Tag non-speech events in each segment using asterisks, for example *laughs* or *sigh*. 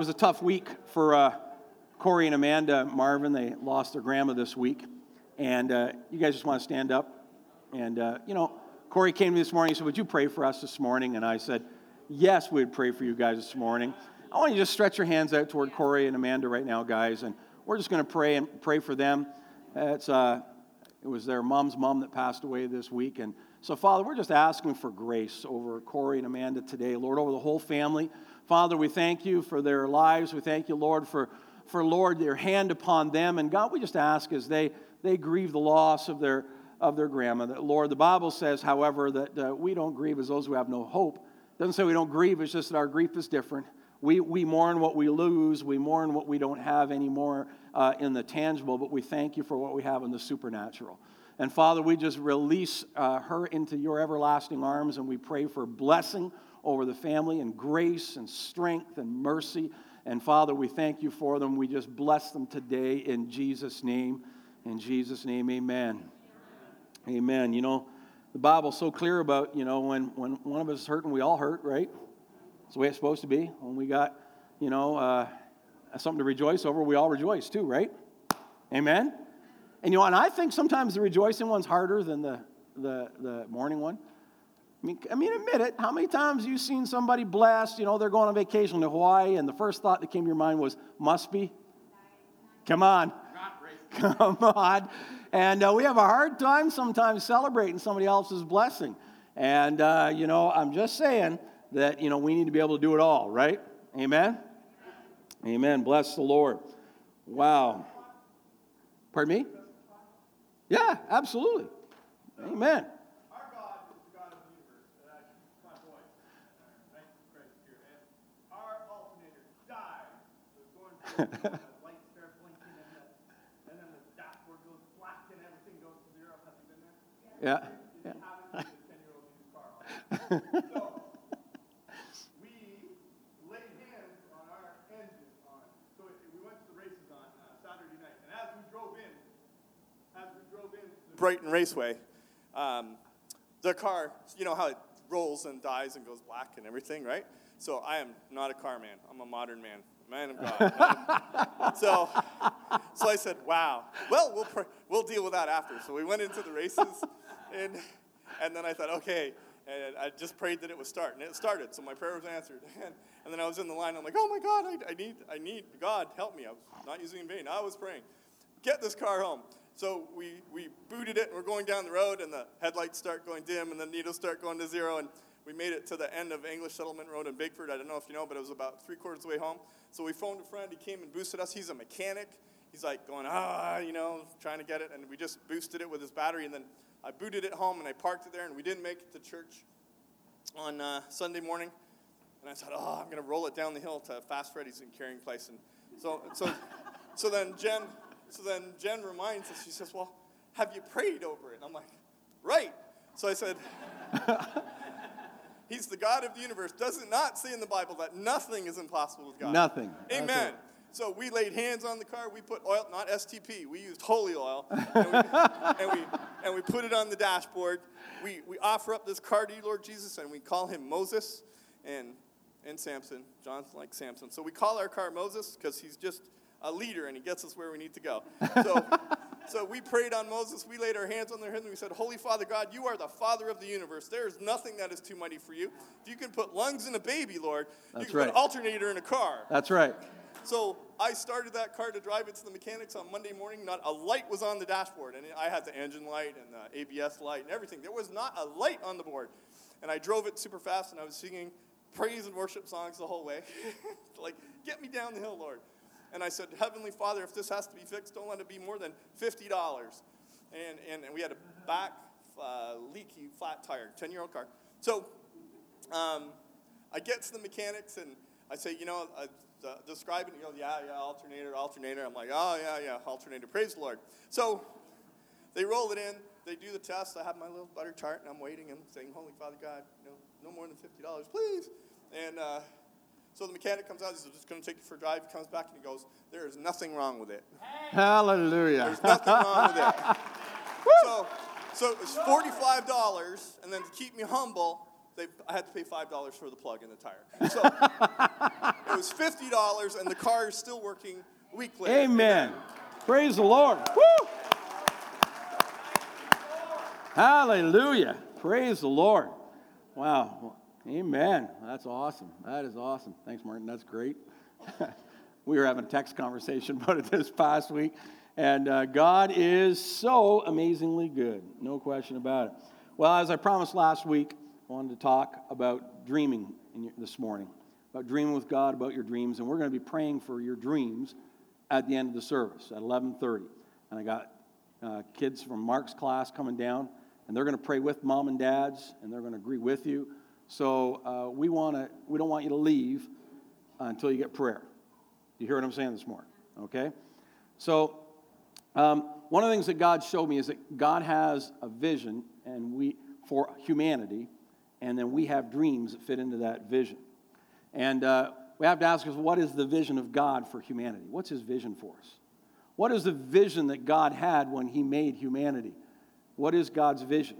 It was a tough week for uh, Corey and Amanda Marvin. They lost their grandma this week. And uh, you guys just want to stand up. And, uh, you know, Corey came to me this morning. and said, Would you pray for us this morning? And I said, Yes, we'd pray for you guys this morning. I want you to just stretch your hands out toward Corey and Amanda right now, guys. And we're just going to pray and pray for them. It's, uh, it was their mom's mom that passed away this week. And so, Father, we're just asking for grace over Corey and Amanda today, Lord, over the whole family. Father, we thank you for their lives. We thank you, Lord, for, for Lord, your hand upon them. And God, we just ask as they, they grieve the loss of their, of their grandma, that, Lord, the Bible says, however, that uh, we don't grieve as those who have no hope. It doesn't say we don't grieve, it's just that our grief is different. We, we mourn what we lose, we mourn what we don't have anymore uh, in the tangible, but we thank you for what we have in the supernatural. And Father, we just release uh, her into your everlasting arms and we pray for blessing over the family and grace and strength and mercy. And Father, we thank you for them. We just bless them today in Jesus' name. In Jesus' name, amen. Amen. You know, the Bible's so clear about, you know, when, when one of us is hurting, we all hurt, right? It's the way it's supposed to be. When we got, you know, uh, something to rejoice over, we all rejoice too, right? Amen. And you know, and I think sometimes the rejoicing one's harder than the the, the mourning one. I mean, I mean, admit it. How many times you seen somebody blessed? You know, they're going on vacation to Hawaii, and the first thought that came to your mind was, "Must be." Come on, *laughs* come on. And uh, we have a hard time sometimes celebrating somebody else's blessing. And uh, you know, I'm just saying that you know we need to be able to do it all, right? Amen. Amen. Bless the Lord. Wow. Pardon me? Yeah, absolutely. Amen. lights start blinking and, the, and then the dashboard goes black and everything goes to zero. Have you been there? Yeah. You yeah. haven't seen a 10 year old car. so we laid hands on our engine on. So we went to the races on uh, Saturday night. And as we drove in, as we drove in to Brighton Raceway, um, the car, you know how it rolls and dies and goes black and everything, right? So I am not a car man. I'm a modern man man of God. so, so I said, wow. Well, we'll, pr- we'll deal with that after. So we went into the races, and, and then I thought, okay. And I just prayed that it would start, and it started. So my prayer was answered. *laughs* And, and then I was in the line. I'm like, oh my God, I, I need, I need God help me. I was not using in vain. I was praying. Get this car home. So we, we booted it, and we're going down the road, and the headlights start going dim, and the needles start going to zero, and we made it to the end of English Settlement Road in Bigford. I don't know if you know, but it was about three quarters of the way home. So we phoned a friend. He came and boosted us. He's a mechanic. He's like going, ah, you know, trying to get it. And we just boosted it with his battery. And then I booted it home and I parked it there. And we didn't make it to church on uh, Sunday morning. And I said, oh, I'm going to roll it down the hill to Fast Freddy's in Carrying Place. And so, so, so then Jen, so then Jen reminds us. She says, well, have you prayed over it? And I'm like, right. So I said. He's the God of the universe. Does it not say in the Bible that nothing is impossible with God? Nothing. Amen. So we laid hands on the car. We put oil, not STP. We used holy oil, *laughs* and we, and we, and we put it on the dashboard. We, we offer up this car to you, Lord Jesus, and we call him Moses and, and Samson. John's like Samson. So we call our car Moses because he's just a leader and he gets us where we need to go. So *laughs* so we prayed on Moses. We laid our hands on their heads and we said, Holy Father God, you are the Father of the universe. There is nothing that is too mighty for you. If you can put lungs in a baby, Lord, That's you can right. put an alternator in a car. That's right. So I started that car to drive it to the mechanics on Monday morning. Not a light was on the dashboard, and I had the engine light and the ABS light and everything. There was not a light on the board, and I drove it super fast, and I was singing praise and worship songs the whole way, *laughs* like "Get me down the hill, Lord." And I said, Heavenly Father, if this has to be fixed, don't let it be more than $50. And, and, and we had a back uh, leaky flat tire, 10 year old car. So um, I get to the mechanics and I say, you know, uh, uh, describe it. And he goes, yeah, yeah, alternator, alternator. I'm like, oh, yeah, yeah, alternator. Praise the Lord. So they roll it in. They do the test. I have my little butter chart and I'm waiting and saying, Holy Father God, you know, no more than $50, please. And uh, so the mechanic comes out, he says, I'm just going to take you for a drive. He comes back and he goes, There is nothing wrong with it. Hallelujah. There's nothing wrong with it. *laughs* so, so it was $45, and then to keep me humble, they, I had to pay $5 for the plug in the tire. So, It was fifty dollars, and the car is still working a week. Amen. Praise the Lord. Woo! Hallelujah. Praise the Lord. Wow. Amen. That's awesome. That is awesome. Thanks, Martin. That's great. *laughs* we were having a text conversation *laughs* about it this past week, and uh, God is so amazingly good. No question about it. Well, as I promised last week, I wanted to talk about dreaming your, this morning, about dreaming with God, about your dreams, and we're going to be praying for your dreams at the end of the service at 11:30. And I got uh, kids from Mark's class coming down and they're going to pray with mom and dads, and they're going to agree with you. So uh, we want to, we don't want you to leave until you get prayer. You hear what I'm saying this morning? Okay. So um, one of the things that God showed me is that God has a vision, and we for humanity, and then we have dreams that fit into that vision. And uh, we have to ask us, what is the vision of God for humanity? What's His vision for us? What is the vision that God had when He made humanity? What is God's vision?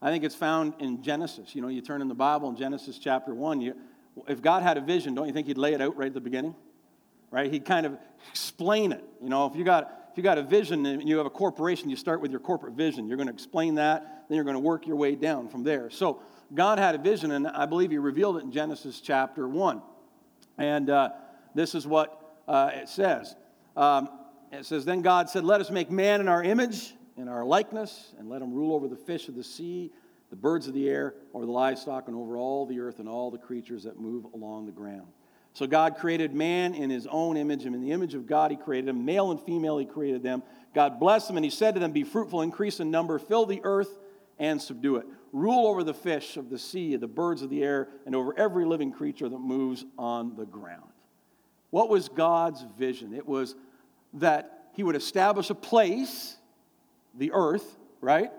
I think it's found in Genesis. You know, you turn in the Bible in Genesis chapter 1, you, if God had a vision, don't you think he'd lay it out right at the beginning? Right? He'd kind of explain it. You know, if you got if you got a vision and you have a corporation, you start with your corporate vision. You're going to explain that, then you're going to work your way down from there. So God had a vision, and I believe He revealed it in Genesis chapter 1. And uh, this is what uh, it says. Um, it says, Then God said, Let us make man in our image in our likeness, and let him rule over the fish of the sea, the birds of the air, over the livestock, and over all the earth and all the creatures that move along the ground. So God created man in his own image, and in the image of God he created him. Male and female he created them. God blessed them, and he said to them, Be fruitful, increase in number, fill the earth, and subdue it. Rule over the fish of the sea, the birds of the air, and over every living creature that moves on the ground. What was God's vision? It was that he would establish a place the earth, right?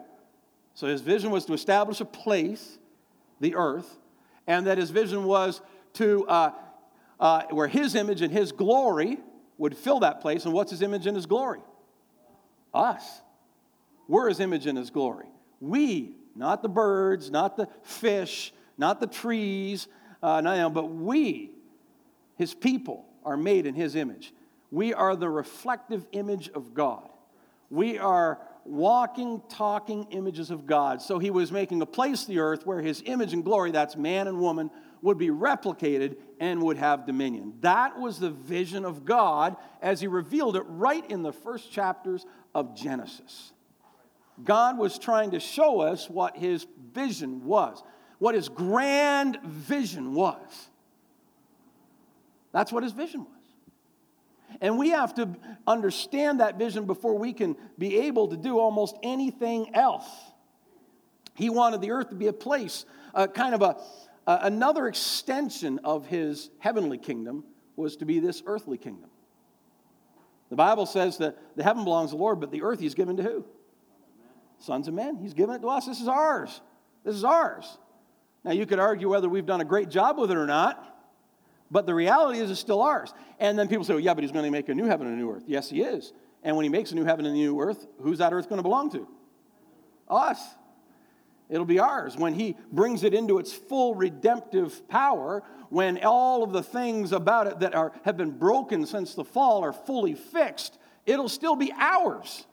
So his vision was to establish a place, the earth, and that his vision was to uh, uh, where his image and his glory would fill that place. And what's his image and his glory? Us. We're his image and his glory. We, not the birds, not the fish, not the trees, uh, not, but we, his people, are made in his image. We are the reflective image of God. We are walking, talking images of God. So he was making a place the earth where his image and glory, that's man and woman, would be replicated and would have dominion. That was the vision of God as he revealed it right in the first chapters of Genesis. God was trying to show us what his vision was, what his grand vision was. That's what his vision was. And we have to understand that vision before we can be able to do almost anything else. He wanted the earth to be a place, uh, kind of a, another extension of his heavenly kingdom was to be this earthly kingdom. The Bible says that the heaven belongs to the Lord, but the earth he's given to who? Sons of men. He's given it to us. This is ours. This is ours. Now, you could argue whether we've done a great job with it or not. But the reality is, it's still ours. And then people say, well, yeah, but he's going to make a new heaven and a new earth. Yes, he is. And when he makes a new heaven and a new earth, who's that earth going to belong to? Us. It'll be ours. When he brings it into its full redemptive power, when all of the things about it that are, have been broken since the fall are fully fixed, it'll still be ours.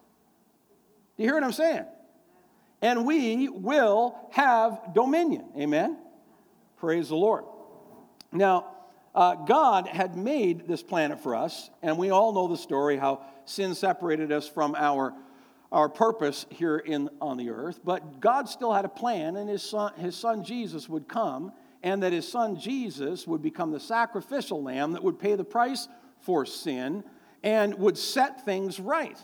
Do you hear what I'm saying? And we will have dominion. Amen? Praise the Lord. Now, uh, God had made this planet for us, and we all know the story how sin separated us from our, our purpose here in, on the earth. But God still had a plan, and his son, his son Jesus would come, and that his son Jesus would become the sacrificial lamb that would pay the price for sin and would set things right.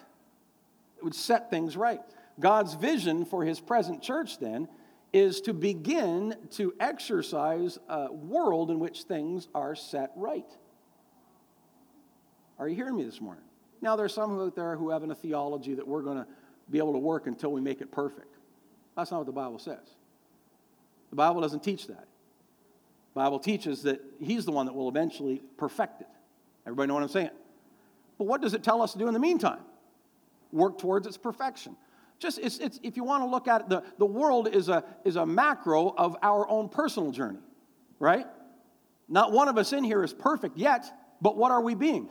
It would set things right. God's vision for his present church then is to begin to exercise a world in which things are set right. Are you hearing me this morning? Now, there are some out there who have a theology that we're going to be able to work until we make it perfect. That's not what the Bible says. The Bible doesn't teach that. The Bible teaches that He's the one that will eventually perfect it. Everybody know what I'm saying? But what does it tell us to do in the meantime? Work towards its perfection just it's, it's, if you want to look at it, the, the world is a, is a macro of our own personal journey, right? Not one of us in here is perfect yet, but what are we being?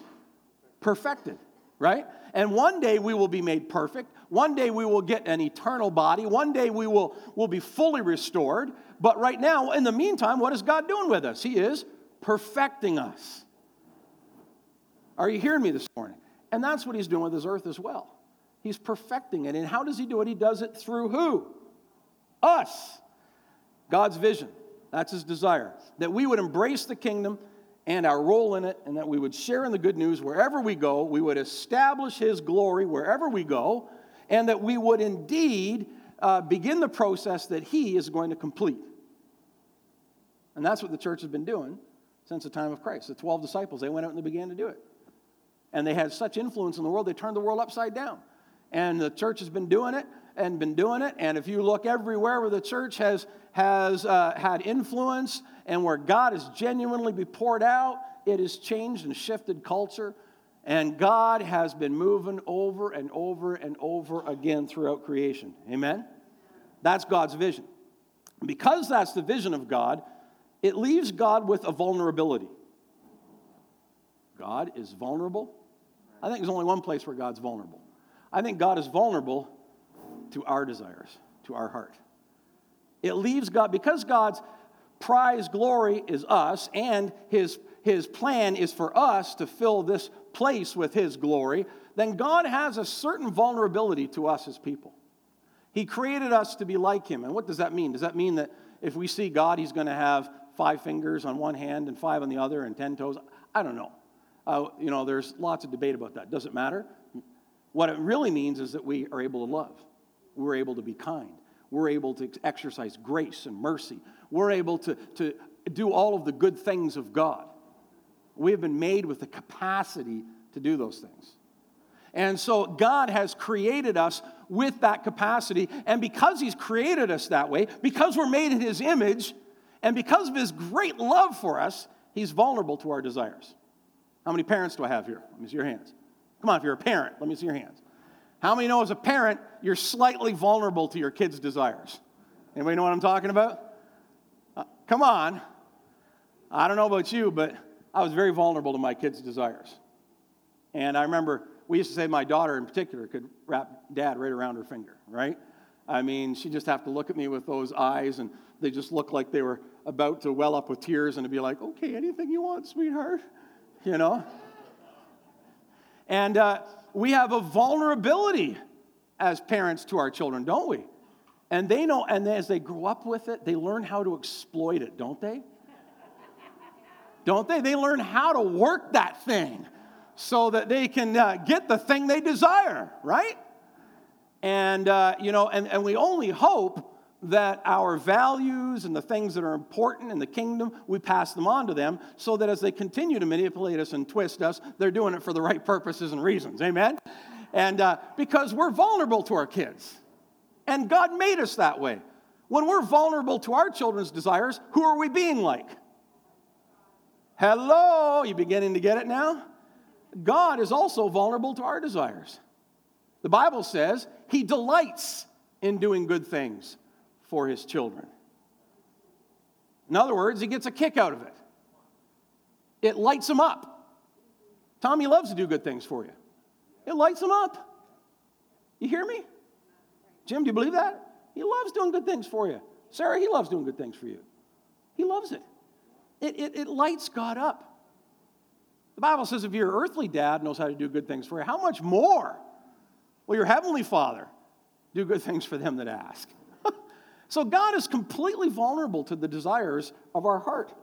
Perfected, right? And one day we will be made perfect. One day we will get an eternal body. One day we will, will be fully restored. But right now, in the meantime, what is God doing with us? He is perfecting us. Are you hearing me this morning? And that's what He's doing with His earth as well. He's perfecting it. And how does He do it? He does it through who? Us. God's vision. That's His desire. That we would embrace the kingdom and our role in it, and that we would share in the good news wherever we go. We would establish His glory wherever we go, and that we would indeed uh, begin the process that He is going to complete. And that's what the church has been doing since the time of Christ. The 12 disciples, they went out and they began to do it. And they had such influence in the world, they turned the world upside down. And the church has been doing it and been doing it. And if you look everywhere where the church has, has uh, had influence and where God has genuinely been poured out, it has changed and shifted culture. And God has been moving over and over and over again throughout creation. Amen? That's God's vision. Because that's the vision of God, it leaves God with a vulnerability. God is vulnerable. I think there's only one place where God's vulnerable. I think God is vulnerable to our desires, to our heart. It leaves God, because God's prize glory is us, and his, his plan is for us to fill this place with his glory, then God has a certain vulnerability to us as people. He created us to be like him. And what does that mean? Does that mean that if we see God, he's going to have five fingers on one hand and five on the other and ten toes? I don't know. Uh, you know, there's lots of debate about that. Does it matter? What it really means is that we are able to love. We're able to be kind. We're able to exercise grace and mercy. We're able to, to do all of the good things of God. We have been made with the capacity to do those things. And so God has created us with that capacity. And because He's created us that way, because we're made in His image, and because of His great love for us, He's vulnerable to our desires. How many parents do I have here? Let me see your hands. Come on, if you're a parent, let me see your hands. How many know as a parent, you're slightly vulnerable to your kids' desires? Anybody know what I'm talking about? Uh, come on. I don't know about you, but I was very vulnerable to my kids' desires. And I remember we used to say my daughter in particular could wrap dad right around her finger, right? I mean, she'd just have to look at me with those eyes, and they just looked like they were about to well up with tears, and to be like, okay, anything you want, sweetheart, you know? And uh, we have a vulnerability as parents to our children, don't we? And they know, and as they grow up with it, they learn how to exploit it, don't they? don't they? They learn how to work that thing so that they can uh, get the thing they desire, right? And, uh, you know, and, and we only hope that our values and the things that are important in the kingdom, we pass them on to them so that as they continue to manipulate us and twist us, they're doing it for the right purposes and reasons. Amen? And uh, because we're vulnerable to our kids, and God made us that way. When we're vulnerable to our children's desires, who are we being like? Hello, you beginning to get it now? God is also vulnerable to our desires. The Bible says he delights in doing good things for his children. In other words, he gets a kick out of it. It lights him up. Tommy loves to do good things for you. It lights him up. You hear me? Jim, do you believe that? He loves doing good things for you. Sarah, he loves doing good things for you. He loves it. It, it, it lights God up. The Bible says if your earthly dad knows how to do good things for you, how much more will your heavenly father do good things for them that ask? So God is completely vulnerable to the desires of our heart.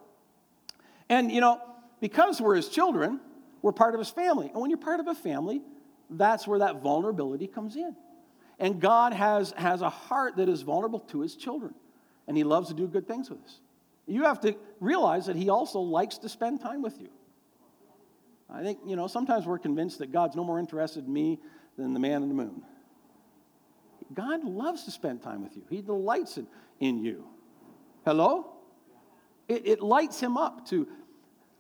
And, you know, because we're his children, we're part of his family. And when you're part of a family, that's where that vulnerability comes in. And God has, has a heart that is vulnerable to his children. And he loves to do good things with us. You have to realize that he also likes to spend time with you. I think, you know, sometimes we're convinced that God's no more interested in me than the man in the moon. God loves to spend time with you, He delights in, in you. Hello? It, it lights Him up to,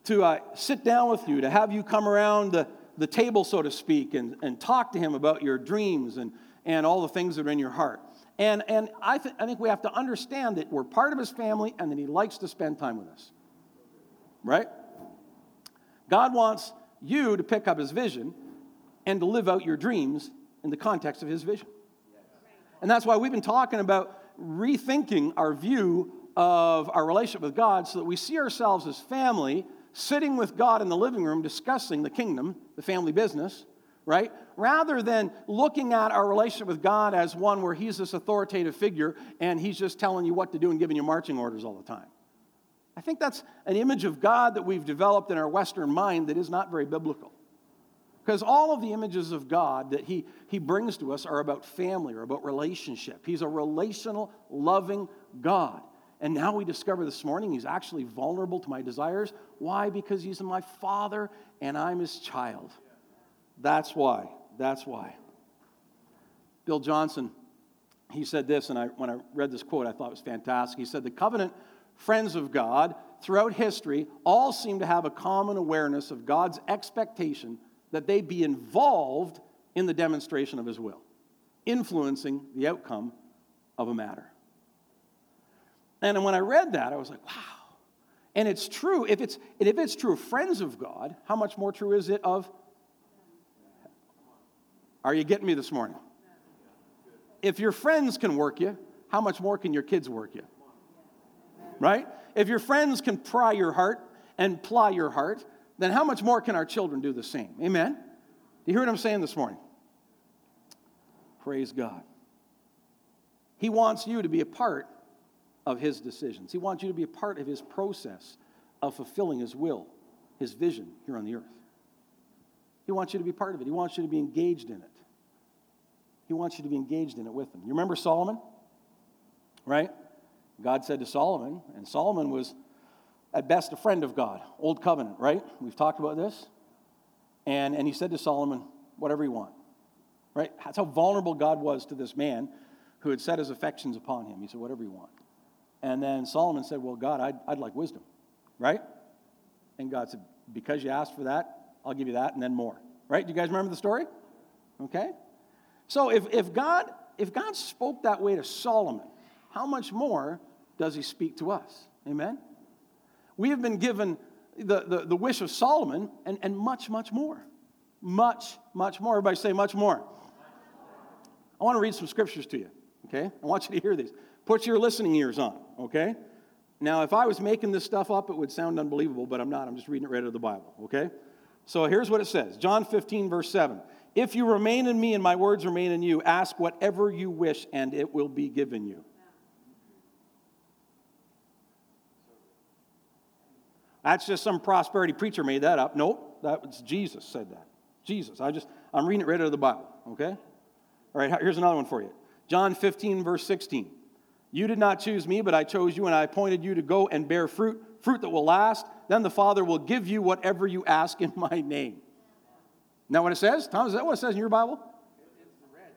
to uh, sit down with you, to have you come around the, the table, so to speak, and, and talk to Him about your dreams and, and all the things that are in your heart. And, and I, th- I think we have to understand that we're part of His family and that He likes to spend time with us. right? God wants you to pick up his vision and to live out your dreams in the context of his vision. And that's why we've been talking about rethinking our view of our relationship with God so that we see ourselves as family sitting with God in the living room discussing the kingdom, the family business, right? Rather than looking at our relationship with God as one where He's this authoritative figure and He's just telling you what to do and giving you marching orders all the time. I think that's an image of God that we've developed in our Western mind that is not very biblical. Because all of the images of God that he, he brings to us are about family or about relationship. He's a relational, loving God. And now we discover this morning he's actually vulnerable to my desires. Why? Because he's my father and I'm his child. That's why. That's why. Bill Johnson, he said this, and I, when I read this quote, I thought it was fantastic. He said, The covenant friends of God throughout history all seem to have a common awareness of God's expectation that they be involved in the demonstration of his will, influencing the outcome of a matter. And when I read that, I was like, wow. And it's true. If it's, if it's true of friends of God, how much more true is it of? Are you getting me this morning? If your friends can work you, how much more can your kids work you? Right? If your friends can pry your heart and ply your heart, then how much more can our children do the same? Amen? Do you hear what I'm saying this morning? Praise God. He wants you to be a part of His decisions, He wants you to be a part of His process of fulfilling His will, His vision here on the earth. He wants you to be part of it, He wants you to be engaged in it. He wants you to be engaged in it with Him. You remember Solomon? Right? God said to Solomon, and Solomon was at best a friend of God, old covenant, right? We've talked about this. And, and he said to Solomon, whatever you want, right? That's how vulnerable God was to this man who had set his affections upon him. He said, whatever you want. And then Solomon said, well, God, I'd, I'd like wisdom, right? And God said, because you asked for that, I'll give you that and then more, right? Do you guys remember the story? Okay. So if, if, God, if God spoke that way to Solomon, how much more does he speak to us? Amen? We have been given the, the, the wish of Solomon and, and much, much more. Much, much more. Everybody say much more. I want to read some scriptures to you, okay? I want you to hear these. Put your listening ears on, okay? Now, if I was making this stuff up, it would sound unbelievable, but I'm not. I'm just reading it right out of the Bible, okay? So here's what it says John 15, verse 7. If you remain in me and my words remain in you, ask whatever you wish and it will be given you. That's just some prosperity preacher made that up. Nope, that was Jesus said that. Jesus. I just I'm reading it right out of the Bible, okay? All right, here's another one for you. John 15, verse 16. You did not choose me, but I chose you, and I appointed you to go and bear fruit, fruit that will last. Then the Father will give you whatever you ask in *laughs* my name. Now, what it says? Tom, is that what it says in your Bible?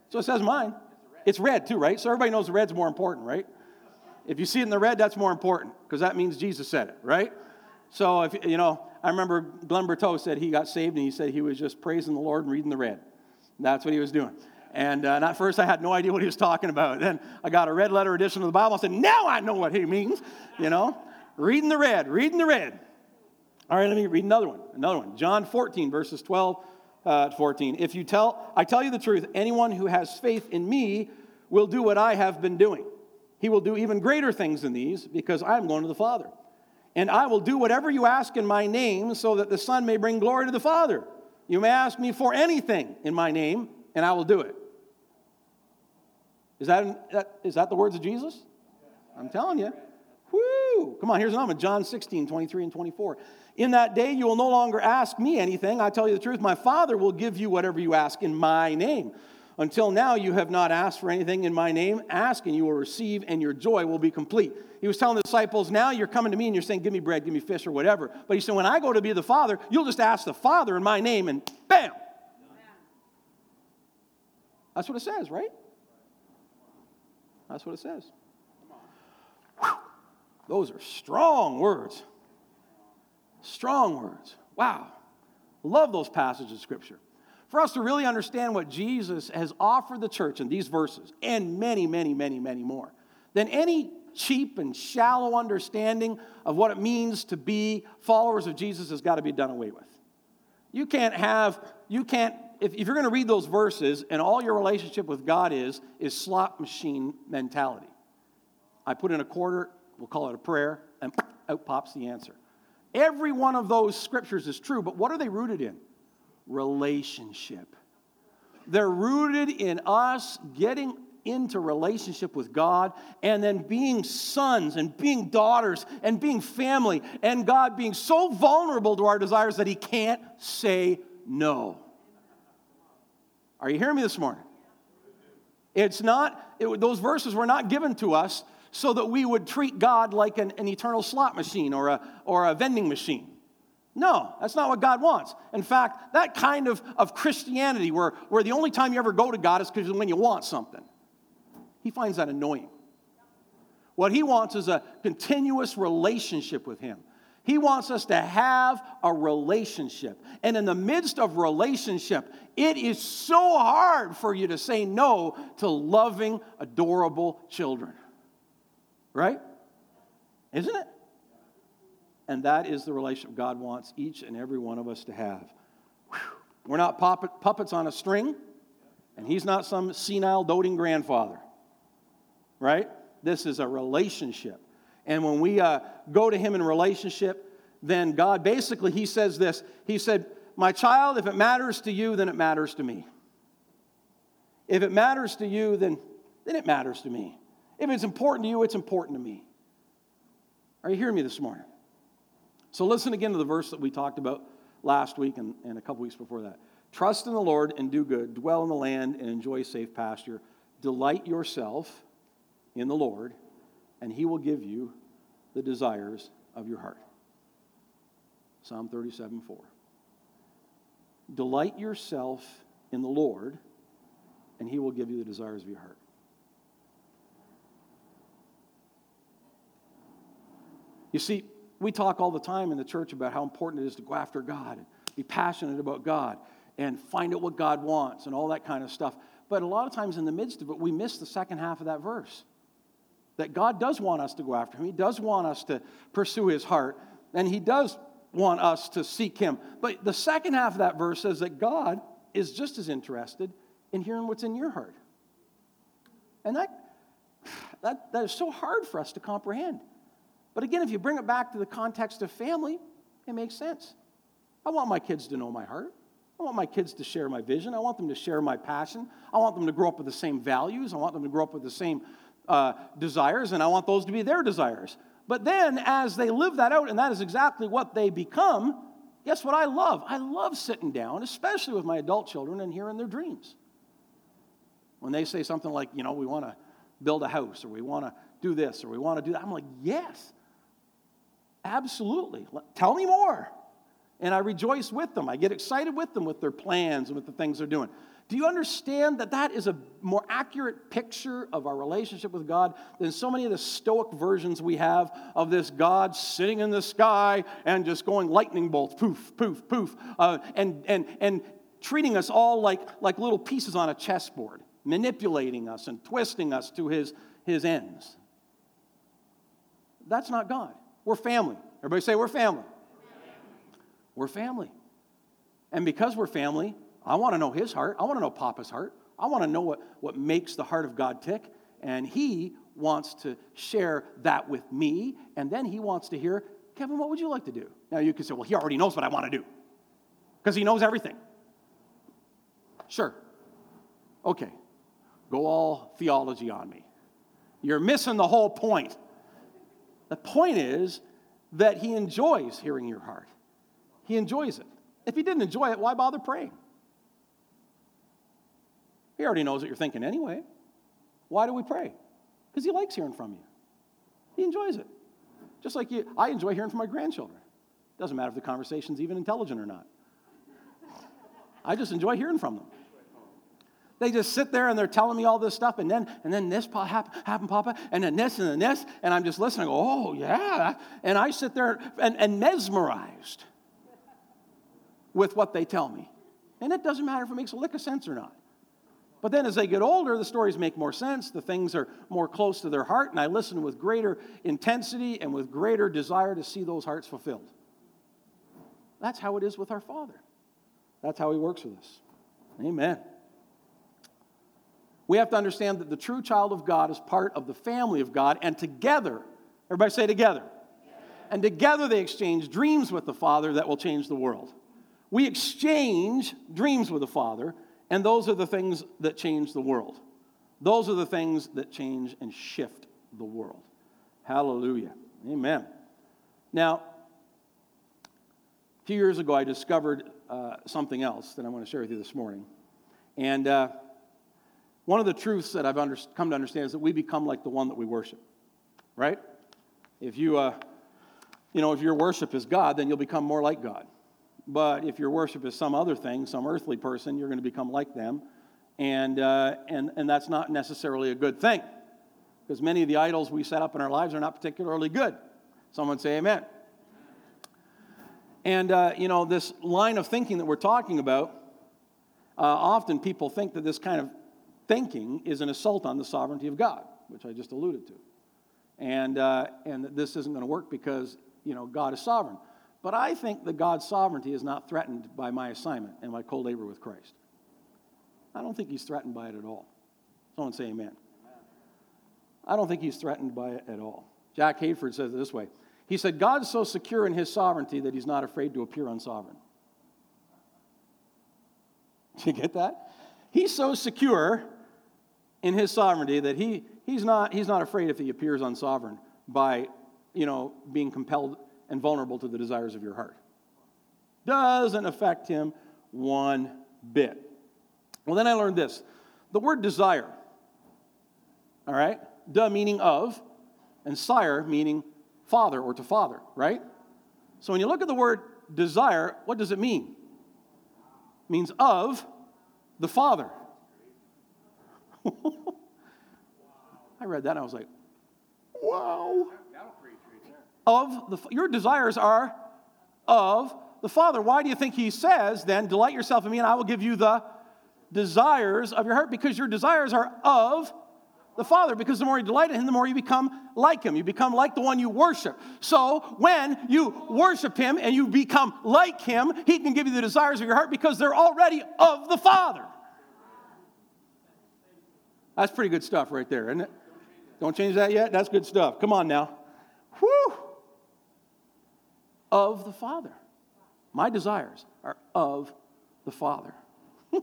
So it says mine. It's red too, right? So everybody knows the red's more important, right? If you see it in the red, that's more important because that means Jesus said it, right? So if you know, I remember Glenn Berteau said he got saved and he said he was just praising the Lord and reading the red. That's what he was doing. And, uh, and at first I had no idea what he was talking about. Then I got a red letter edition of the Bible. I said, now I know what he means. You know, reading the red, reading the red. All right, let me read another one. Another one. John 14, verses 12 uh, 14. If you tell, I tell you the truth, anyone who has faith in me will do what I have been doing. He will do even greater things than these because I am going to the Father. And I will do whatever you ask in my name so that the Son may bring glory to the Father. You may ask me for anything in my name, and I will do it. Is that, is that the words of Jesus? I'm telling you. Whoo! Come on, here's another one John 16, 23 and 24. In that day, you will no longer ask me anything. I tell you the truth, my Father will give you whatever you ask in my name. Until now, you have not asked for anything in my name. Ask and you will receive, and your joy will be complete. He was telling the disciples, Now you're coming to me and you're saying, Give me bread, give me fish, or whatever. But he said, When I go to be the Father, you'll just ask the Father in my name, and bam! That's what it says, right? That's what it says. Whew. Those are strong words. Strong words. Wow. Love those passages of Scripture for us to really understand what Jesus has offered the church in these verses and many, many, many, many more, then any cheap and shallow understanding of what it means to be followers of Jesus has got to be done away with. You can't have, you can't, if, if you're going to read those verses and all your relationship with God is, is slot machine mentality. I put in a quarter, we'll call it a prayer, and out pops the answer. Every one of those scriptures is true, but what are they rooted in? Relationship. They're rooted in us getting into relationship with God and then being sons and being daughters and being family and God being so vulnerable to our desires that He can't say no. Are you hearing me this morning? It's not, it, those verses were not given to us so that we would treat God like an, an eternal slot machine or a, or a vending machine. No, that's not what God wants. In fact, that kind of, of Christianity where, where the only time you ever go to God is because when you want something. He finds that annoying. What he wants is a continuous relationship with him. He wants us to have a relationship. And in the midst of relationship, it is so hard for you to say no to loving, adorable children. Right? Isn't it? And that is the relationship God wants each and every one of us to have. Whew. We're not puppets on a string, and He's not some senile, doting grandfather right? This is a relationship. And when we uh, go to Him in relationship, then God basically, He says this He said, My child, if it matters to you, then it matters to me. If it matters to you, then, then it matters to me. If it's important to you, it's important to me. Are you hearing me this morning? So listen again to the verse that we talked about last week and, and a couple weeks before that. Trust in the Lord and do good, dwell in the land and enjoy safe pasture. Delight yourself in the Lord, and he will give you the desires of your heart. Psalm 37 4. Delight yourself in the Lord, and he will give you the desires of your heart. You see, we talk all the time in the church about how important it is to go after God and be passionate about God and find out what God wants and all that kind of stuff. But a lot of times in the midst of it, we miss the second half of that verse that God does want us to go after Him. He does want us to pursue His heart, and He does want us to seek Him. But the second half of that verse says that God is just as interested in hearing what's in your heart. And that, *sighs* that, that is so hard for us to comprehend. But again, if you bring it back to the context of family, it makes sense. I want my kids to know my heart. I want my kids to share my vision. I want them to share my passion. I want them to grow up with the same values. I want them to grow up with the same uh, desires, and I want those to be their desires. But then, as they live that out, and that is exactly what they become, guess what I love? I love sitting down, especially with my adult children, and hearing their dreams. When they say something like, you know, we want to build a house, or we want to do this, or we want to do that, I'm like, yes, absolutely. Tell me more. And I rejoice with them. I get excited with them with their plans and with the things they're doing. Do you understand that that is a more accurate picture of our relationship with God than so many of the stoic versions we have of this God sitting in the sky and just going lightning bolts, poof, poof, poof, uh, and, and, and treating us all like, like little pieces on a chessboard, manipulating us and twisting us to his, his ends? That's not God. We're family. Everybody say, We're family. We're family. And because we're family, I want to know his heart. I want to know Papa's heart. I want to know what, what makes the heart of God tick. And he wants to share that with me. And then he wants to hear, Kevin, what would you like to do? Now you can say, well, he already knows what I want to do because he knows everything. Sure. Okay. Go all theology on me. You're missing the whole point. The point is that he enjoys hearing your heart, he enjoys it. If he didn't enjoy it, why bother praying? He already knows what you're thinking anyway. Why do we pray? Because he likes hearing from you. He enjoys it. Just like you, I enjoy hearing from my grandchildren. Doesn't matter if the conversation's even intelligent or not. I just enjoy hearing from them. They just sit there and they're telling me all this stuff, and then and then this happened, happened, Papa, and then this and then this, and I'm just listening. Go, oh yeah, and I sit there and, and mesmerized with what they tell me, and it doesn't matter if it makes a lick of sense or not. But then as they get older, the stories make more sense. The things are more close to their heart, and I listen with greater intensity and with greater desire to see those hearts fulfilled. That's how it is with our Father. That's how He works with us. Amen. We have to understand that the true child of God is part of the family of God, and together, everybody say together. And together they exchange dreams with the Father that will change the world. We exchange dreams with the Father and those are the things that change the world. Those are the things that change and shift the world. Hallelujah. Amen. Now, a few years ago, I discovered uh, something else that I want to share with you this morning. And uh, one of the truths that I've under- come to understand is that we become like the one that we worship, right? If you, uh, you know, if your worship is God, then you'll become more like God. But if your worship is some other thing, some earthly person, you're going to become like them. And, uh, and, and that's not necessarily a good thing because many of the idols we set up in our lives are not particularly good. Someone say amen. And, uh, you know, this line of thinking that we're talking about, uh, often people think that this kind of thinking is an assault on the sovereignty of God, which I just alluded to. And, uh, and this isn't going to work because, you know, God is sovereign. But I think that God's sovereignty is not threatened by my assignment and my co labor with Christ. I don't think he's threatened by it at all. Someone say amen. I don't think he's threatened by it at all. Jack Hayford says it this way He said, God's so secure in his sovereignty that he's not afraid to appear unsovereign. Did *laughs* you get that? He's so secure in his sovereignty that he, he's, not, he's not afraid if he appears unsovereign by you know, being compelled and vulnerable to the desires of your heart. Doesn't affect him one bit. Well, then I learned this the word desire, all right? De meaning of, and sire meaning father or to father, right? So when you look at the word desire, what does it mean? It means of the father. *laughs* I read that and I was like, wow of the, your desires are of the Father. Why do you think he says then, delight yourself in me and I will give you the desires of your heart? Because your desires are of the Father. Because the more you delight in him, the more you become like him. You become like the one you worship. So when you worship him and you become like him, he can give you the desires of your heart because they're already of the Father. That's pretty good stuff right there, isn't it? Don't change that yet? That's good stuff. Come on now. Whew of the Father. My desires are of the Father. *laughs*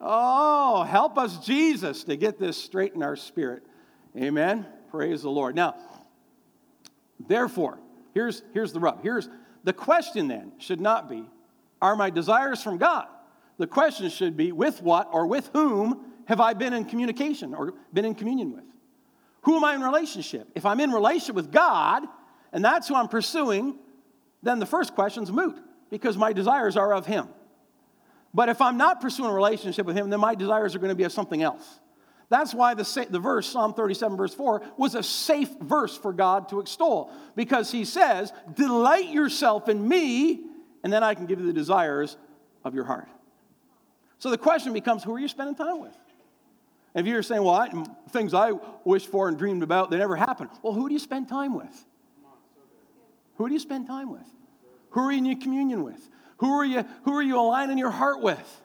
oh, help us, Jesus, to get this straight in our spirit. Amen. Praise the Lord. Now, therefore, here's, here's the rub. Here's the question then should not be, are my desires from God? The question should be, with what or with whom have I been in communication or been in communion with? Who am I in relationship? If I'm in relationship with God, and that's who I'm pursuing, then the first question's moot because my desires are of Him. But if I'm not pursuing a relationship with Him, then my desires are going to be of something else. That's why the, the verse, Psalm 37, verse 4, was a safe verse for God to extol because He says, Delight yourself in me, and then I can give you the desires of your heart. So the question becomes who are you spending time with? And if you're saying, Well, I, things I wished for and dreamed about, they never happen. Well, who do you spend time with? Who do you spend time with? Who are you in communion with? Who are you, who are you aligning your heart with?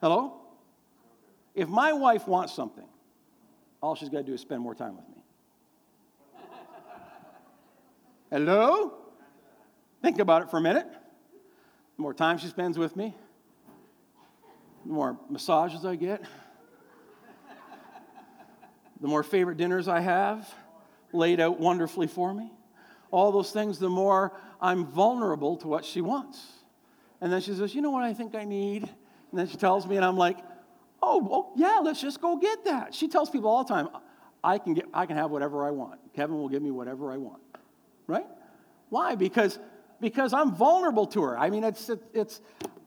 Hello? If my wife wants something, all she's got to do is spend more time with me. Hello? Think about it for a minute. The more time she spends with me, the more massages I get, the more favorite dinners I have laid out wonderfully for me all those things, the more I'm vulnerable to what she wants. And then she says, You know what I think I need? And then she tells me, and I'm like, Oh, well, yeah, let's just go get that. She tells people all the time, I can, get, I can have whatever I want. Kevin will give me whatever I want. Right? Why? Because, because I'm vulnerable to her. I mean, it's, it, it's,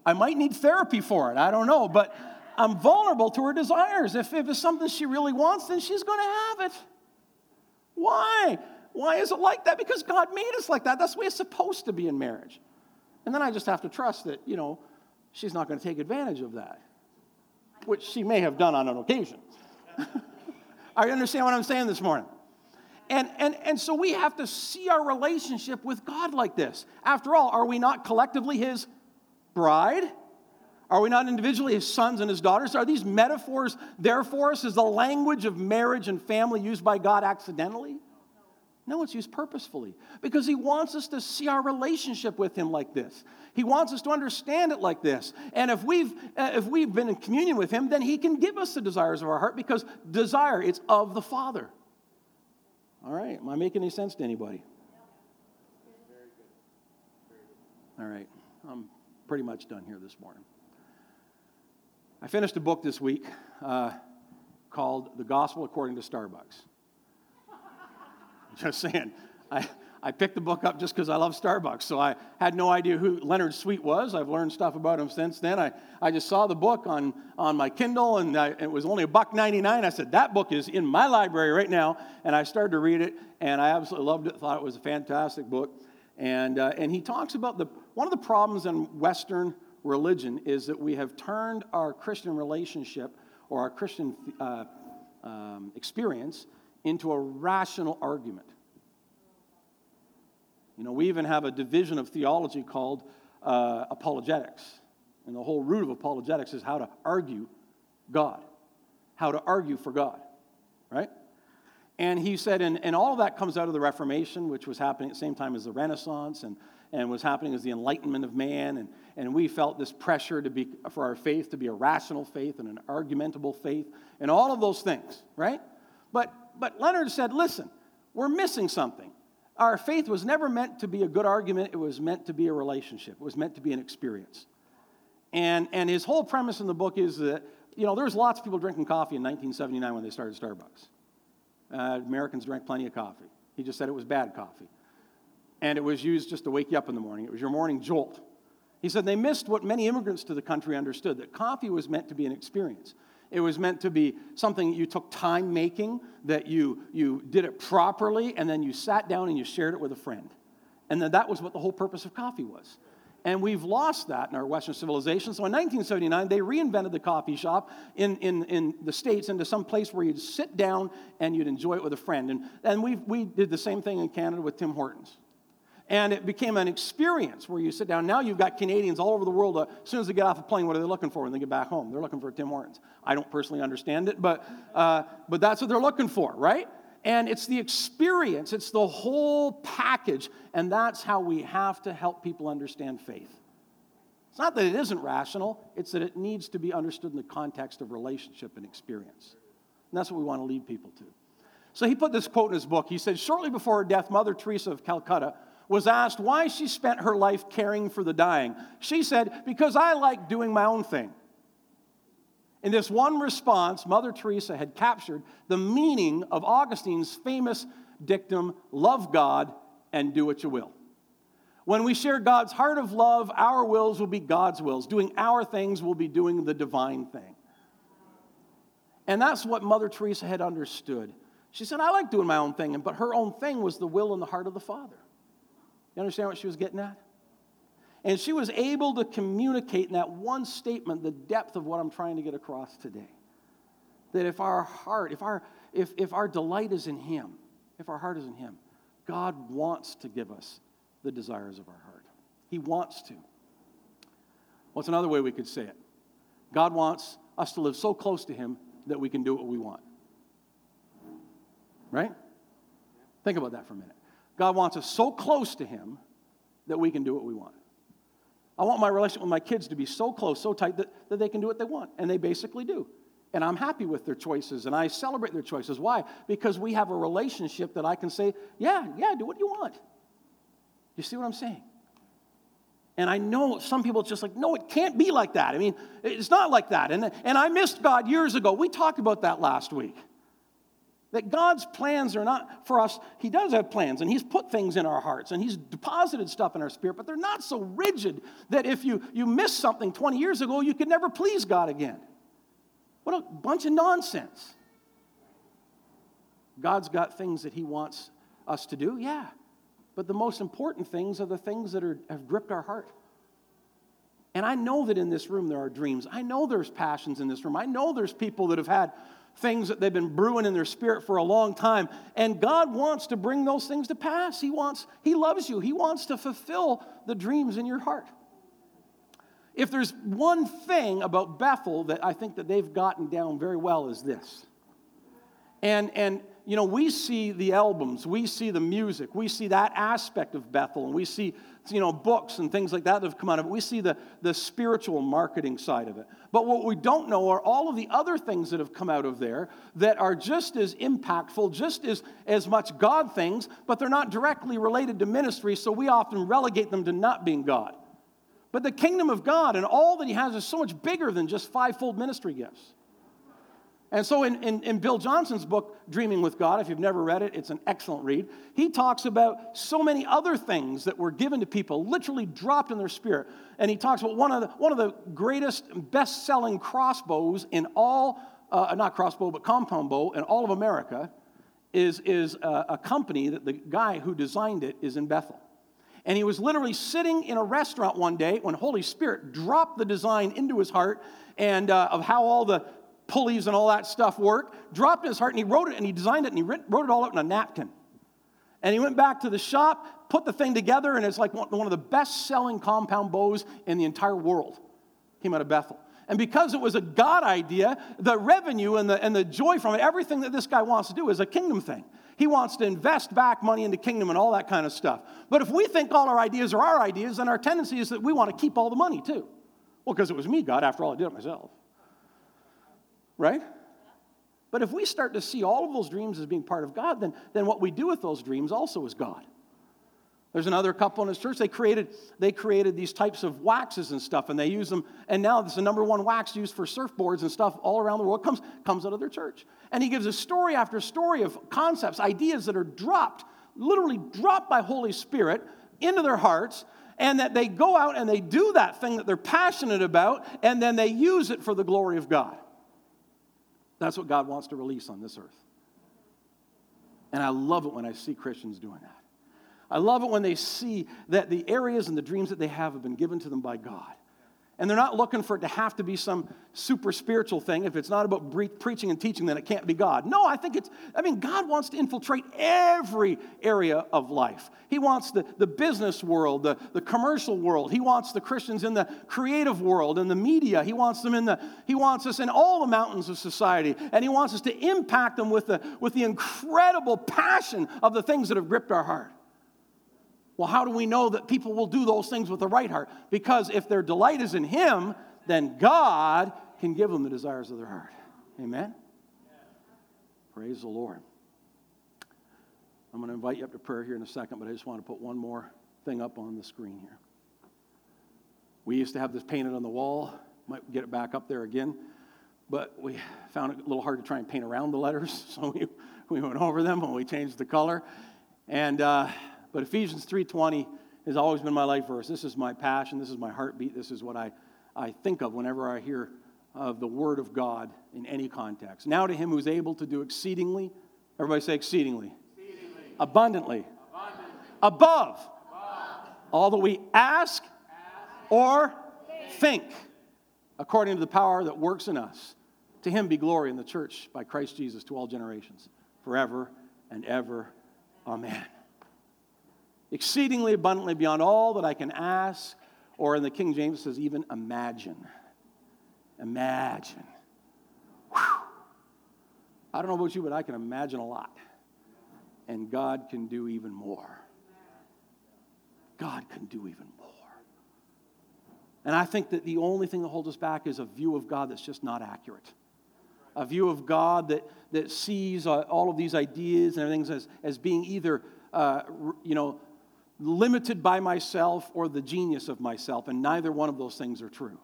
I might need therapy for it. I don't know. But I'm vulnerable to her desires. If, if it's something she really wants, then she's going to have it. Why? Why is it like that? Because God made us like that. That's the way it's supposed to be in marriage. And then I just have to trust that, you know, she's not going to take advantage of that, which she may have done on an occasion. *laughs* I understand what I'm saying this morning. And, and, and so we have to see our relationship with God like this. After all, are we not collectively His bride? Are we not individually His sons and His daughters? Are these metaphors there for us? Is the language of marriage and family used by God accidentally? No, it's used purposefully because He wants us to see our relationship with Him like this. He wants us to understand it like this. And if we've, uh, if we've been in communion with Him, then He can give us the desires of our heart because desire, it's of the Father. All right, am I making any sense to anybody? All right, I'm pretty much done here this morning. I finished a book this week uh, called The Gospel According to Starbucks. *laughs* Just saying. I, I picked the book up just because I love Starbucks. So I had no idea who Leonard Sweet was. I've learned stuff about him since then. I, I just saw the book on, on my Kindle and I, it was only a buck 99. I said, that book is in my library right now. And I started to read it and I absolutely loved it. Thought it was a fantastic book. And, uh, and he talks about the, one of the problems in Western religion is that we have turned our Christian relationship or our Christian uh, um, experience into a rational argument. You know, we even have a division of theology called uh, apologetics. And the whole root of apologetics is how to argue God, how to argue for God, right? And he said, and, and all of that comes out of the Reformation, which was happening at the same time as the Renaissance and, and was happening as the enlightenment of man. And, and we felt this pressure to be, for our faith to be a rational faith and an argumentable faith and all of those things, right? But but Leonard said, listen, we're missing something. Our faith was never meant to be a good argument, it was meant to be a relationship, it was meant to be an experience. And, and his whole premise in the book is that, you know, there was lots of people drinking coffee in 1979 when they started Starbucks. Uh, Americans drank plenty of coffee. He just said it was bad coffee. And it was used just to wake you up in the morning. It was your morning jolt. He said they missed what many immigrants to the country understood that coffee was meant to be an experience. It was meant to be something you took time making, that you, you did it properly, and then you sat down and you shared it with a friend. And then that was what the whole purpose of coffee was. And we've lost that in our Western civilization. So in 1979, they reinvented the coffee shop in, in, in the States into some place where you'd sit down and you'd enjoy it with a friend. And, and we we did the same thing in Canada with Tim Hortons. And it became an experience where you sit down. Now you've got Canadians all over the world. Uh, as soon as they get off a plane, what are they looking for when they get back home? They're looking for Tim Hortons. I don't personally understand it, but, uh, but that's what they're looking for, right? And it's the experience, it's the whole package. And that's how we have to help people understand faith. It's not that it isn't rational, it's that it needs to be understood in the context of relationship and experience. And that's what we want to lead people to. So he put this quote in his book. He said, Shortly before her death, Mother Teresa of Calcutta was asked why she spent her life caring for the dying. She said, Because I like doing my own thing. In this one response, Mother Teresa had captured the meaning of Augustine's famous dictum love God and do what you will. When we share God's heart of love, our wills will be God's wills. Doing our things will be doing the divine thing. And that's what Mother Teresa had understood. She said, I like doing my own thing, but her own thing was the will and the heart of the Father. You understand what she was getting at? And she was able to communicate in that one statement the depth of what I'm trying to get across today. That if our heart, if our, if, if our delight is in Him, if our heart is in Him, God wants to give us the desires of our heart. He wants to. What's another way we could say it? God wants us to live so close to Him that we can do what we want. Right? Think about that for a minute. God wants us so close to Him that we can do what we want. I want my relationship with my kids to be so close, so tight that, that they can do what they want. And they basically do. And I'm happy with their choices and I celebrate their choices. Why? Because we have a relationship that I can say, yeah, yeah, do what you want. You see what I'm saying? And I know some people just like, no, it can't be like that. I mean, it's not like that. And, and I missed God years ago. We talked about that last week. That God's plans are not for us. He does have plans, and He's put things in our hearts, and He's deposited stuff in our spirit, but they're not so rigid that if you, you miss something 20 years ago, you could never please God again. What a bunch of nonsense. God's got things that He wants us to do, yeah. But the most important things are the things that are, have gripped our heart. And I know that in this room there are dreams. I know there's passions in this room. I know there's people that have had things that they've been brewing in their spirit for a long time. And God wants to bring those things to pass. He wants, He loves you. He wants to fulfill the dreams in your heart. If there's one thing about Bethel that I think that they've gotten down very well is this. And, and you know, we see the albums, we see the music, we see that aspect of Bethel, and we see, you know, books and things like that have come out of it. We see the, the spiritual marketing side of it. But what we don't know are all of the other things that have come out of there that are just as impactful, just as, as much God things, but they're not directly related to ministry, so we often relegate them to not being God. But the kingdom of God and all that He has is so much bigger than just fivefold ministry gifts. And so, in, in, in, Bill Johnson's book, Dreaming with God, if you've never read it, it's an excellent read. He talks about so many other things that were given to people, literally dropped in their spirit. And he talks about one of the, one of the greatest, best selling crossbows in all, uh, not crossbow, but compound bow in all of America is, is a, a company that the guy who designed it is in Bethel. And he was literally sitting in a restaurant one day when Holy Spirit dropped the design into his heart and uh, of how all the pulleys and all that stuff work, dropped in his heart, and he wrote it and he designed it and he wrote it all out in a napkin. And he went back to the shop, put the thing together, and it's like one of the best selling compound bows in the entire world. Came out of Bethel. And because it was a God idea, the revenue and the, and the joy from it, everything that this guy wants to do is a kingdom thing. He wants to invest back money into kingdom and all that kind of stuff. But if we think all our ideas are our ideas, then our tendency is that we want to keep all the money too. Well, because it was me, God, after all, I did it myself right? But if we start to see all of those dreams as being part of God, then, then what we do with those dreams also is God. There's another couple in his church. They created, they created these types of waxes and stuff, and they use them. And now it's the number one wax used for surfboards and stuff all around the world. Comes, comes out of their church. And he gives a story after story of concepts, ideas that are dropped, literally dropped by Holy Spirit into their hearts, and that they go out and they do that thing that they're passionate about, and then they use it for the glory of God. That's what God wants to release on this earth. And I love it when I see Christians doing that. I love it when they see that the areas and the dreams that they have have been given to them by God. And they're not looking for it to have to be some super spiritual thing. If it's not about bre- preaching and teaching, then it can't be God. No, I think it's, I mean, God wants to infiltrate every area of life. He wants the, the business world, the, the commercial world. He wants the Christians in the creative world, in the media. He wants them in the, he wants us in all the mountains of society. And he wants us to impact them with the, with the incredible passion of the things that have gripped our heart. Well, how do we know that people will do those things with the right heart? Because if their delight is in Him, then God can give them the desires of their heart. Amen? Praise the Lord. I'm going to invite you up to prayer here in a second, but I just want to put one more thing up on the screen here. We used to have this painted on the wall. Might get it back up there again. But we found it a little hard to try and paint around the letters, *laughs* so we, we went over them and we changed the color. And uh, but Ephesians 3:20 has always been my life verse. This is my passion. This is my heartbeat. This is what I, I think of whenever I hear of the Word of God in any context. Now to him who's able to do exceedingly, everybody say exceedingly, exceedingly. Abundantly. abundantly, above, above, all that we ask, ask or think. think, according to the power that works in us. To him be glory in the church by Christ Jesus to all generations, forever and ever. Amen exceedingly abundantly beyond all that I can ask, or in the King James says, even imagine. Imagine. Whew. I don't know about you, but I can imagine a lot. And God can do even more. God can do even more. And I think that the only thing that holds us back is a view of God that's just not accurate. A view of God that, that sees uh, all of these ideas and everything as, as being either, uh, you know, limited by myself or the genius of myself, and neither one of those things are true.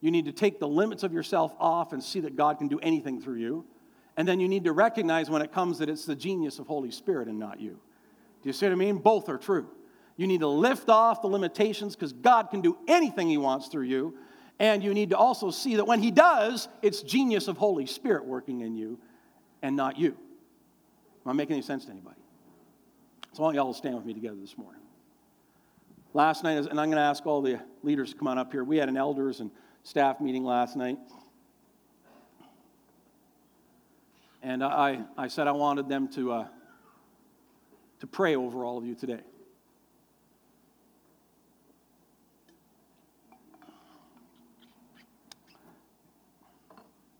You need to take the limits of yourself off and see that God can do anything through you. And then you need to recognize when it comes that it's the genius of Holy Spirit and not you. Do you see what I mean? Both are true. You need to lift off the limitations because God can do anything He wants through you. And you need to also see that when He does, it's genius of Holy Spirit working in you and not you. Am I making any sense to anybody? So I want y'all to stand with me together this morning. Last night, and I'm going to ask all the leaders to come on up here. We had an elders and staff meeting last night. And I, I said I wanted them to, uh, to pray over all of you today.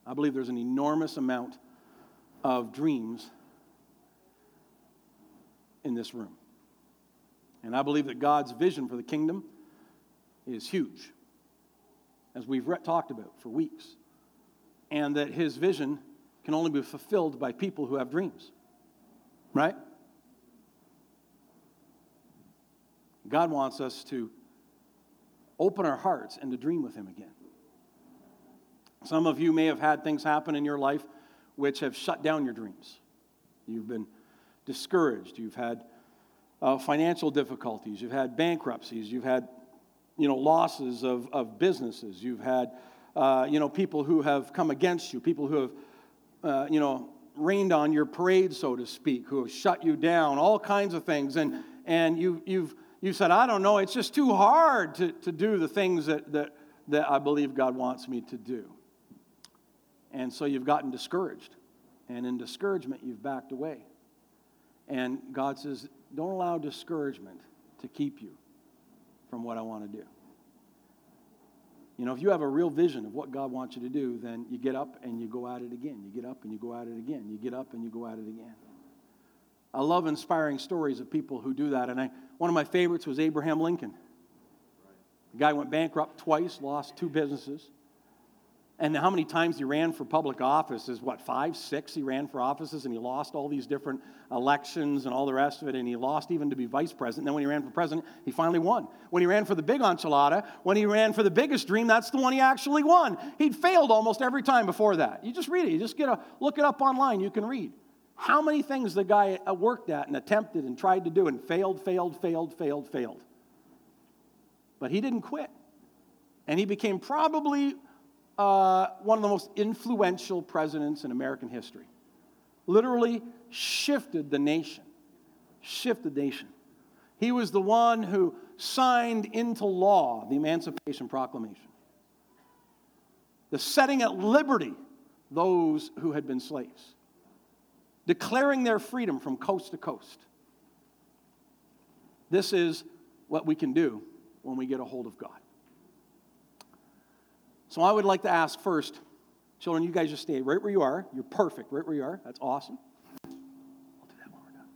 I believe there's an enormous amount of dreams in this room. And I believe that God's vision for the kingdom is huge, as we've talked about for weeks. And that his vision can only be fulfilled by people who have dreams. Right? God wants us to open our hearts and to dream with him again. Some of you may have had things happen in your life which have shut down your dreams. You've been discouraged. You've had uh, financial difficulties. You've had bankruptcies. You've had, you know, losses of, of businesses. You've had, uh, you know, people who have come against you, people who have, uh, you know, rained on your parade, so to speak, who have shut you down, all kinds of things. And, and you, you've, you said, I don't know, it's just too hard to, to do the things that, that, that I believe God wants me to do. And so you've gotten discouraged. And in discouragement, you've backed away. And God says, don't allow discouragement to keep you from what I want to do. You know, if you have a real vision of what God wants you to do, then you get up and you go at it again. You get up and you go at it again. You get up and you go at it again. I love inspiring stories of people who do that. And I, one of my favorites was Abraham Lincoln. The guy went bankrupt twice, lost two businesses. And how many times he ran for public office is what, five, six he ran for offices and he lost all these different elections and all the rest of it. And he lost even to be vice president. And then when he ran for president, he finally won. When he ran for the big enchilada, when he ran for the biggest dream, that's the one he actually won. He'd failed almost every time before that. You just read it. You just get a look it up online. You can read. How many things the guy uh, worked at and attempted and tried to do and failed, failed, failed, failed, failed. But he didn't quit. And he became probably uh, one of the most influential presidents in American history. Literally shifted the nation. Shifted the nation. He was the one who signed into law the Emancipation Proclamation, the setting at liberty those who had been slaves, declaring their freedom from coast to coast. This is what we can do when we get a hold of God. So I would like to ask first, children, you guys just stay right where you are. You're perfect right where you are. That's awesome. I'll do that when we're done.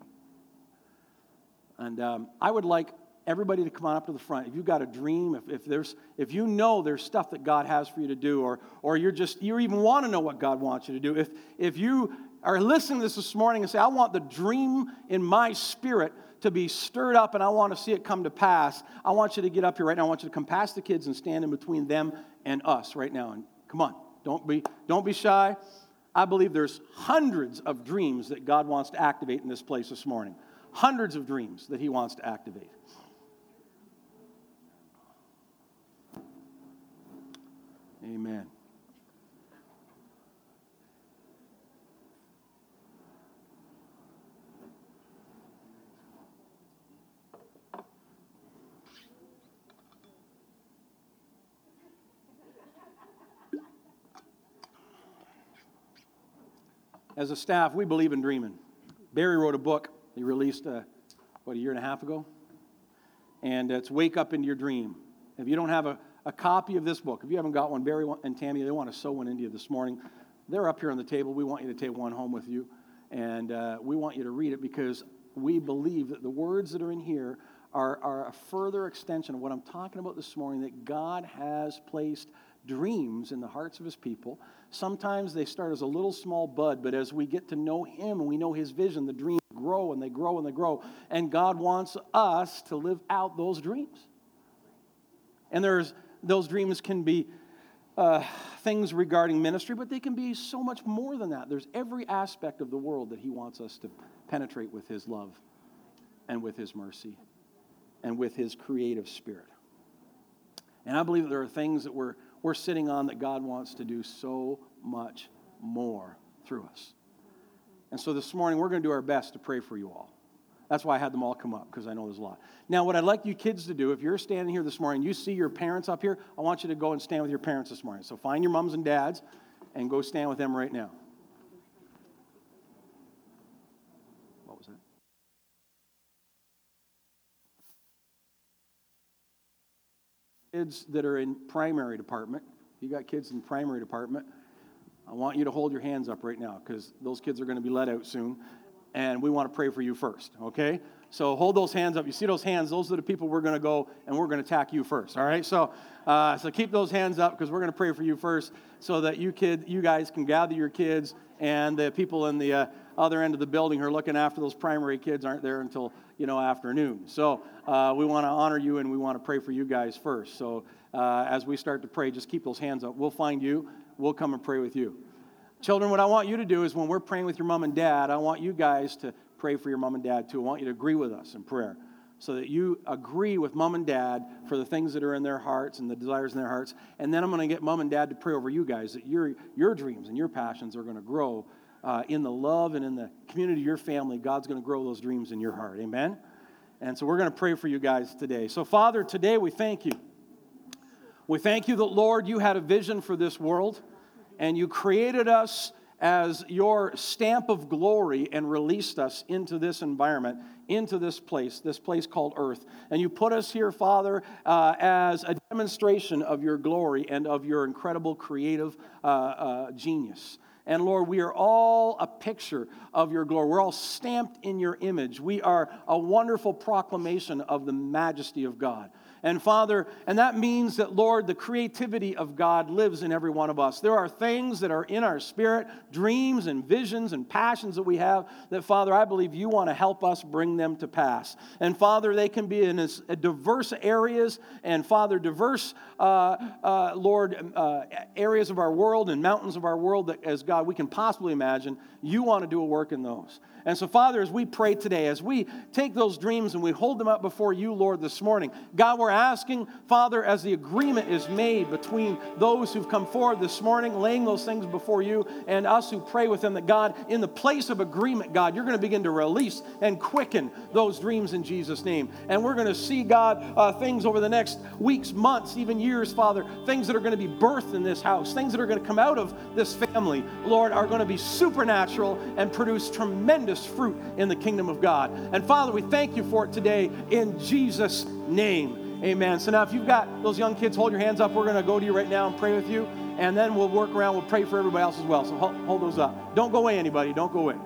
And um, I would like everybody to come on up to the front. If you've got a dream, if, if there's if you know there's stuff that God has for you to do, or or you're just you even want to know what God wants you to do, if if you are listening to this this morning and say, I want the dream in my spirit to be stirred up and I want to see it come to pass, I want you to get up here right now. I want you to come past the kids and stand in between them and us right now. And come on, don't be, don't be shy. I believe there's hundreds of dreams that God wants to activate in this place this morning. Hundreds of dreams that He wants to activate. Amen. As a staff, we believe in dreaming. Barry wrote a book he released, uh, what, a year and a half ago? And it's Wake Up into Your Dream. If you don't have a, a copy of this book, if you haven't got one, Barry and Tammy, they want to sow one into you this morning. They're up here on the table. We want you to take one home with you. And uh, we want you to read it because we believe that the words that are in here are, are a further extension of what I'm talking about this morning that God has placed dreams in the hearts of his people. Sometimes they start as a little small bud, but as we get to know him and we know his vision, the dreams grow and they grow and they grow. And God wants us to live out those dreams. And there's those dreams can be uh, things regarding ministry, but they can be so much more than that. There's every aspect of the world that he wants us to penetrate with his love and with his mercy and with his creative spirit. And I believe there are things that we're we're sitting on that God wants to do so much more through us. And so this morning, we're going to do our best to pray for you all. That's why I had them all come up, because I know there's a lot. Now, what I'd like you kids to do, if you're standing here this morning, you see your parents up here, I want you to go and stand with your parents this morning. So find your moms and dads and go stand with them right now. What was that? Kids that are in primary department, you got kids in primary department, I want you to hold your hands up right now because those kids are going to be let out soon and we want to pray for you first, okay? So hold those hands up. You see those hands? Those are the people we're going to go and we're going to attack you first, all right? So, uh, so keep those hands up because we're going to pray for you first so that you kid, you guys can gather your kids and the people in the uh, other end of the building who are looking after those primary kids aren't there until you know afternoon. So uh, we want to honor you and we want to pray for you guys first. So uh, as we start to pray, just keep those hands up. We'll find you. We'll come and pray with you. Children, what I want you to do is when we're praying with your mom and dad, I want you guys to pray for your mom and dad too. I want you to agree with us in prayer so that you agree with mom and dad for the things that are in their hearts and the desires in their hearts. And then I'm going to get mom and dad to pray over you guys that your, your dreams and your passions are going to grow uh, in the love and in the community of your family. God's going to grow those dreams in your heart. Amen? And so we're going to pray for you guys today. So, Father, today we thank you. We thank you that, Lord, you had a vision for this world and you created us as your stamp of glory and released us into this environment, into this place, this place called earth. And you put us here, Father, uh, as a demonstration of your glory and of your incredible creative uh, uh, genius. And Lord, we are all a picture of your glory. We're all stamped in your image. We are a wonderful proclamation of the majesty of God. And Father, and that means that, Lord, the creativity of God lives in every one of us. There are things that are in our spirit, dreams and visions and passions that we have, that, Father, I believe you want to help us bring them to pass. And Father, they can be in as uh, diverse areas, and Father, diverse, uh, uh, Lord, uh, areas of our world and mountains of our world that, as God, we can possibly imagine. You want to do a work in those. And so, Father, as we pray today, as we take those dreams and we hold them up before you, Lord, this morning, God, we're asking, Father, as the agreement is made between those who've come forward this morning, laying those things before you, and us who pray with them, that God, in the place of agreement, God, you're going to begin to release and quicken those dreams in Jesus' name. And we're going to see, God, uh, things over the next weeks, months, even years, Father, things that are going to be birthed in this house, things that are going to come out of this family, Lord, are going to be supernatural and produce tremendous fruit in the kingdom of God. And Father, we thank you for it today in Jesus' name. Amen. So now, if you've got those young kids, hold your hands up. We're going to go to you right now and pray with you. And then we'll work around. We'll pray for everybody else as well. So hold, hold those up. Don't go away, anybody. Don't go away.